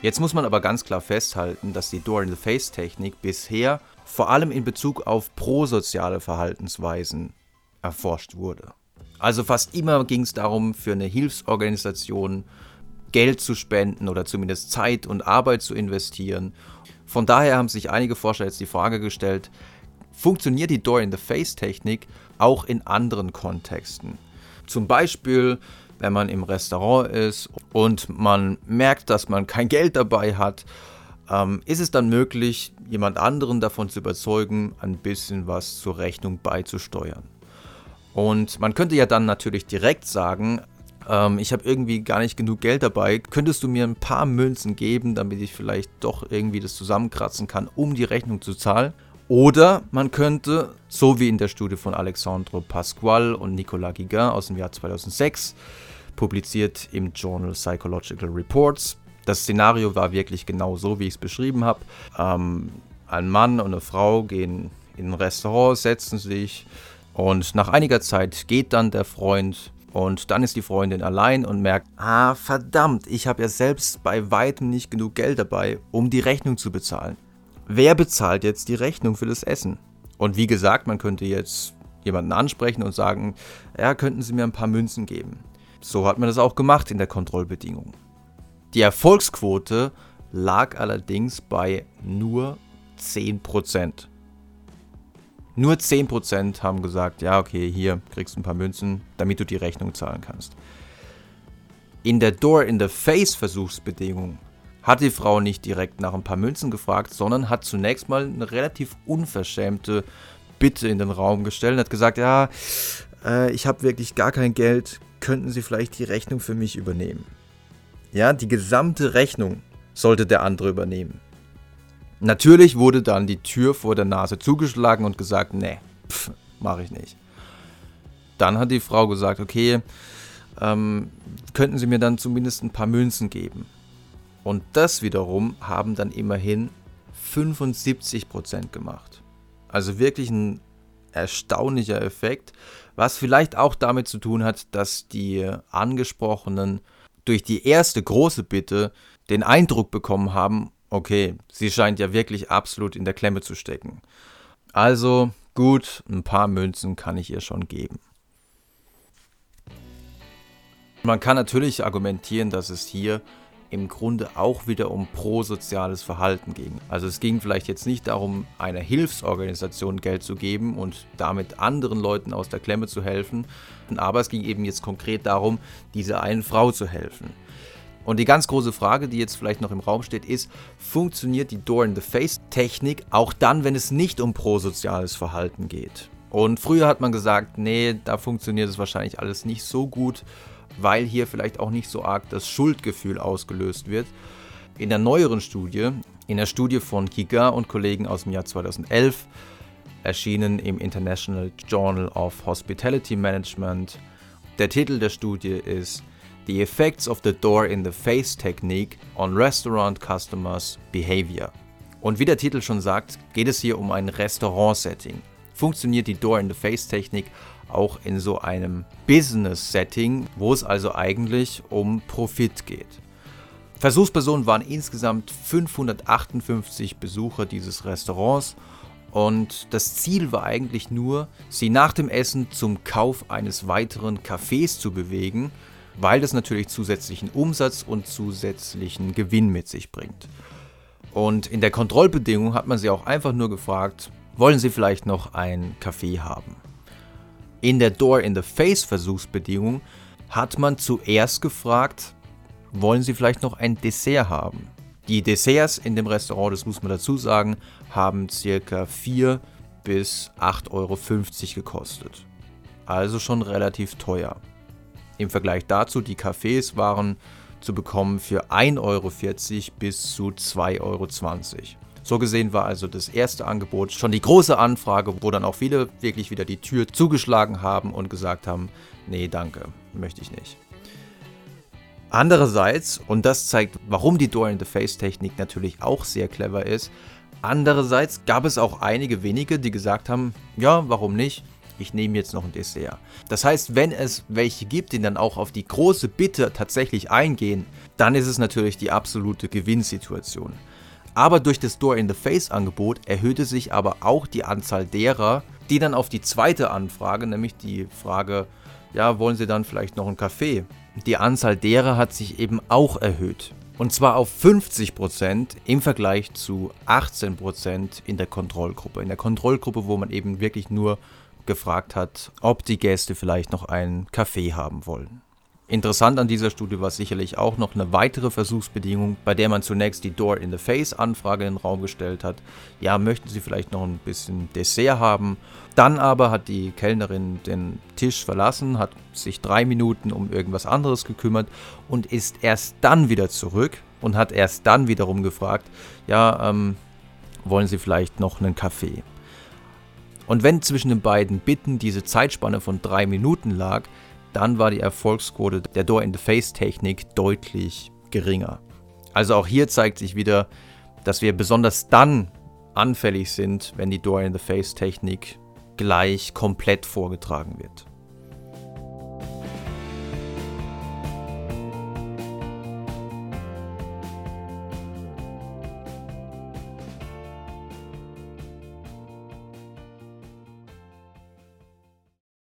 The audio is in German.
Jetzt muss man aber ganz klar festhalten, dass die Door-in-the-Face-Technik bisher vor allem in Bezug auf prosoziale Verhaltensweisen erforscht wurde. Also fast immer ging es darum, für eine Hilfsorganisation Geld zu spenden oder zumindest Zeit und Arbeit zu investieren. Von daher haben sich einige Forscher jetzt die Frage gestellt, funktioniert die Door-in-the-Face-Technik auch in anderen Kontexten? Zum Beispiel, wenn man im Restaurant ist und man merkt, dass man kein Geld dabei hat, ähm, ist es dann möglich, jemand anderen davon zu überzeugen, ein bisschen was zur Rechnung beizusteuern. Und man könnte ja dann natürlich direkt sagen, ähm, ich habe irgendwie gar nicht genug Geld dabei, könntest du mir ein paar Münzen geben, damit ich vielleicht doch irgendwie das zusammenkratzen kann, um die Rechnung zu zahlen? Oder man könnte, so wie in der Studie von Alexandre Pasquale und Nicolas Guiguin aus dem Jahr 2006, publiziert im Journal Psychological Reports, das Szenario war wirklich genau so, wie ich es beschrieben habe. Ähm, ein Mann und eine Frau gehen in ein Restaurant, setzen sich und nach einiger Zeit geht dann der Freund und dann ist die Freundin allein und merkt, ah verdammt, ich habe ja selbst bei weitem nicht genug Geld dabei, um die Rechnung zu bezahlen. Wer bezahlt jetzt die Rechnung für das Essen? Und wie gesagt, man könnte jetzt jemanden ansprechen und sagen, ja, könnten Sie mir ein paar Münzen geben. So hat man das auch gemacht in der Kontrollbedingung. Die Erfolgsquote lag allerdings bei nur 10%. Nur 10% haben gesagt, ja, okay, hier kriegst du ein paar Münzen, damit du die Rechnung zahlen kannst. In der Door-in-the-Face-Versuchsbedingung hat die Frau nicht direkt nach ein paar Münzen gefragt, sondern hat zunächst mal eine relativ unverschämte Bitte in den Raum gestellt und hat gesagt, ja, äh, ich habe wirklich gar kein Geld, könnten Sie vielleicht die Rechnung für mich übernehmen? Ja, die gesamte Rechnung sollte der andere übernehmen. Natürlich wurde dann die Tür vor der Nase zugeschlagen und gesagt, nee, mache ich nicht. Dann hat die Frau gesagt, okay, ähm, könnten Sie mir dann zumindest ein paar Münzen geben. Und das wiederum haben dann immerhin 75% gemacht. Also wirklich ein erstaunlicher Effekt, was vielleicht auch damit zu tun hat, dass die Angesprochenen durch die erste große Bitte den Eindruck bekommen haben, okay, sie scheint ja wirklich absolut in der Klemme zu stecken. Also gut, ein paar Münzen kann ich ihr schon geben. Man kann natürlich argumentieren, dass es hier im Grunde auch wieder um prosoziales Verhalten ging. Also es ging vielleicht jetzt nicht darum, einer Hilfsorganisation Geld zu geben und damit anderen Leuten aus der Klemme zu helfen, aber es ging eben jetzt konkret darum, dieser einen Frau zu helfen. Und die ganz große Frage, die jetzt vielleicht noch im Raum steht, ist, funktioniert die Door-in-the-Face-Technik auch dann, wenn es nicht um prosoziales Verhalten geht? Und früher hat man gesagt, nee, da funktioniert es wahrscheinlich alles nicht so gut weil hier vielleicht auch nicht so arg das Schuldgefühl ausgelöst wird. In der neueren Studie, in der Studie von Kiga und Kollegen aus dem Jahr 2011, erschienen im International Journal of Hospitality Management. Der Titel der Studie ist The Effects of the Door in the Face Technique on Restaurant Customers Behavior. Und wie der Titel schon sagt, geht es hier um ein Restaurant-Setting. Funktioniert die Door in the Face Technik auch in so einem Business-Setting, wo es also eigentlich um Profit geht. Versuchspersonen waren insgesamt 558 Besucher dieses Restaurants und das Ziel war eigentlich nur, sie nach dem Essen zum Kauf eines weiteren Kaffees zu bewegen, weil das natürlich zusätzlichen Umsatz und zusätzlichen Gewinn mit sich bringt. Und in der Kontrollbedingung hat man sie auch einfach nur gefragt, wollen Sie vielleicht noch einen Kaffee haben? In der Door-in-the-Face-Versuchsbedingung hat man zuerst gefragt, wollen Sie vielleicht noch ein Dessert haben? Die Desserts in dem Restaurant, das muss man dazu sagen, haben circa 4 bis 8,50 Euro gekostet. Also schon relativ teuer. Im Vergleich dazu, die Cafés waren zu bekommen für 1,40 Euro bis zu 2,20 Euro. So gesehen war also das erste Angebot schon die große Anfrage, wo dann auch viele wirklich wieder die Tür zugeschlagen haben und gesagt haben, nee, danke, möchte ich nicht. Andererseits, und das zeigt, warum die Door-in-the-Face-Technik natürlich auch sehr clever ist, andererseits gab es auch einige wenige, die gesagt haben, ja, warum nicht? ich nehme jetzt noch ein Dessert. Das heißt, wenn es welche gibt, die dann auch auf die große Bitte tatsächlich eingehen, dann ist es natürlich die absolute Gewinnsituation. Aber durch das Door-in-the-Face-Angebot erhöhte sich aber auch die Anzahl derer, die dann auf die zweite Anfrage, nämlich die Frage, ja, wollen Sie dann vielleicht noch einen Kaffee? Die Anzahl derer hat sich eben auch erhöht. Und zwar auf 50% im Vergleich zu 18% in der Kontrollgruppe. In der Kontrollgruppe, wo man eben wirklich nur gefragt hat, ob die Gäste vielleicht noch einen Kaffee haben wollen. Interessant an dieser Studie war sicherlich auch noch eine weitere Versuchsbedingung, bei der man zunächst die Door-in-the-Face-Anfrage in den Raum gestellt hat. Ja, möchten Sie vielleicht noch ein bisschen Dessert haben? Dann aber hat die Kellnerin den Tisch verlassen, hat sich drei Minuten um irgendwas anderes gekümmert und ist erst dann wieder zurück und hat erst dann wiederum gefragt, ja, ähm, wollen Sie vielleicht noch einen Kaffee? Und wenn zwischen den beiden Bitten diese Zeitspanne von drei Minuten lag, dann war die Erfolgsquote der Door-in-the-Face-Technik deutlich geringer. Also auch hier zeigt sich wieder, dass wir besonders dann anfällig sind, wenn die Door-in-the-Face-Technik gleich komplett vorgetragen wird.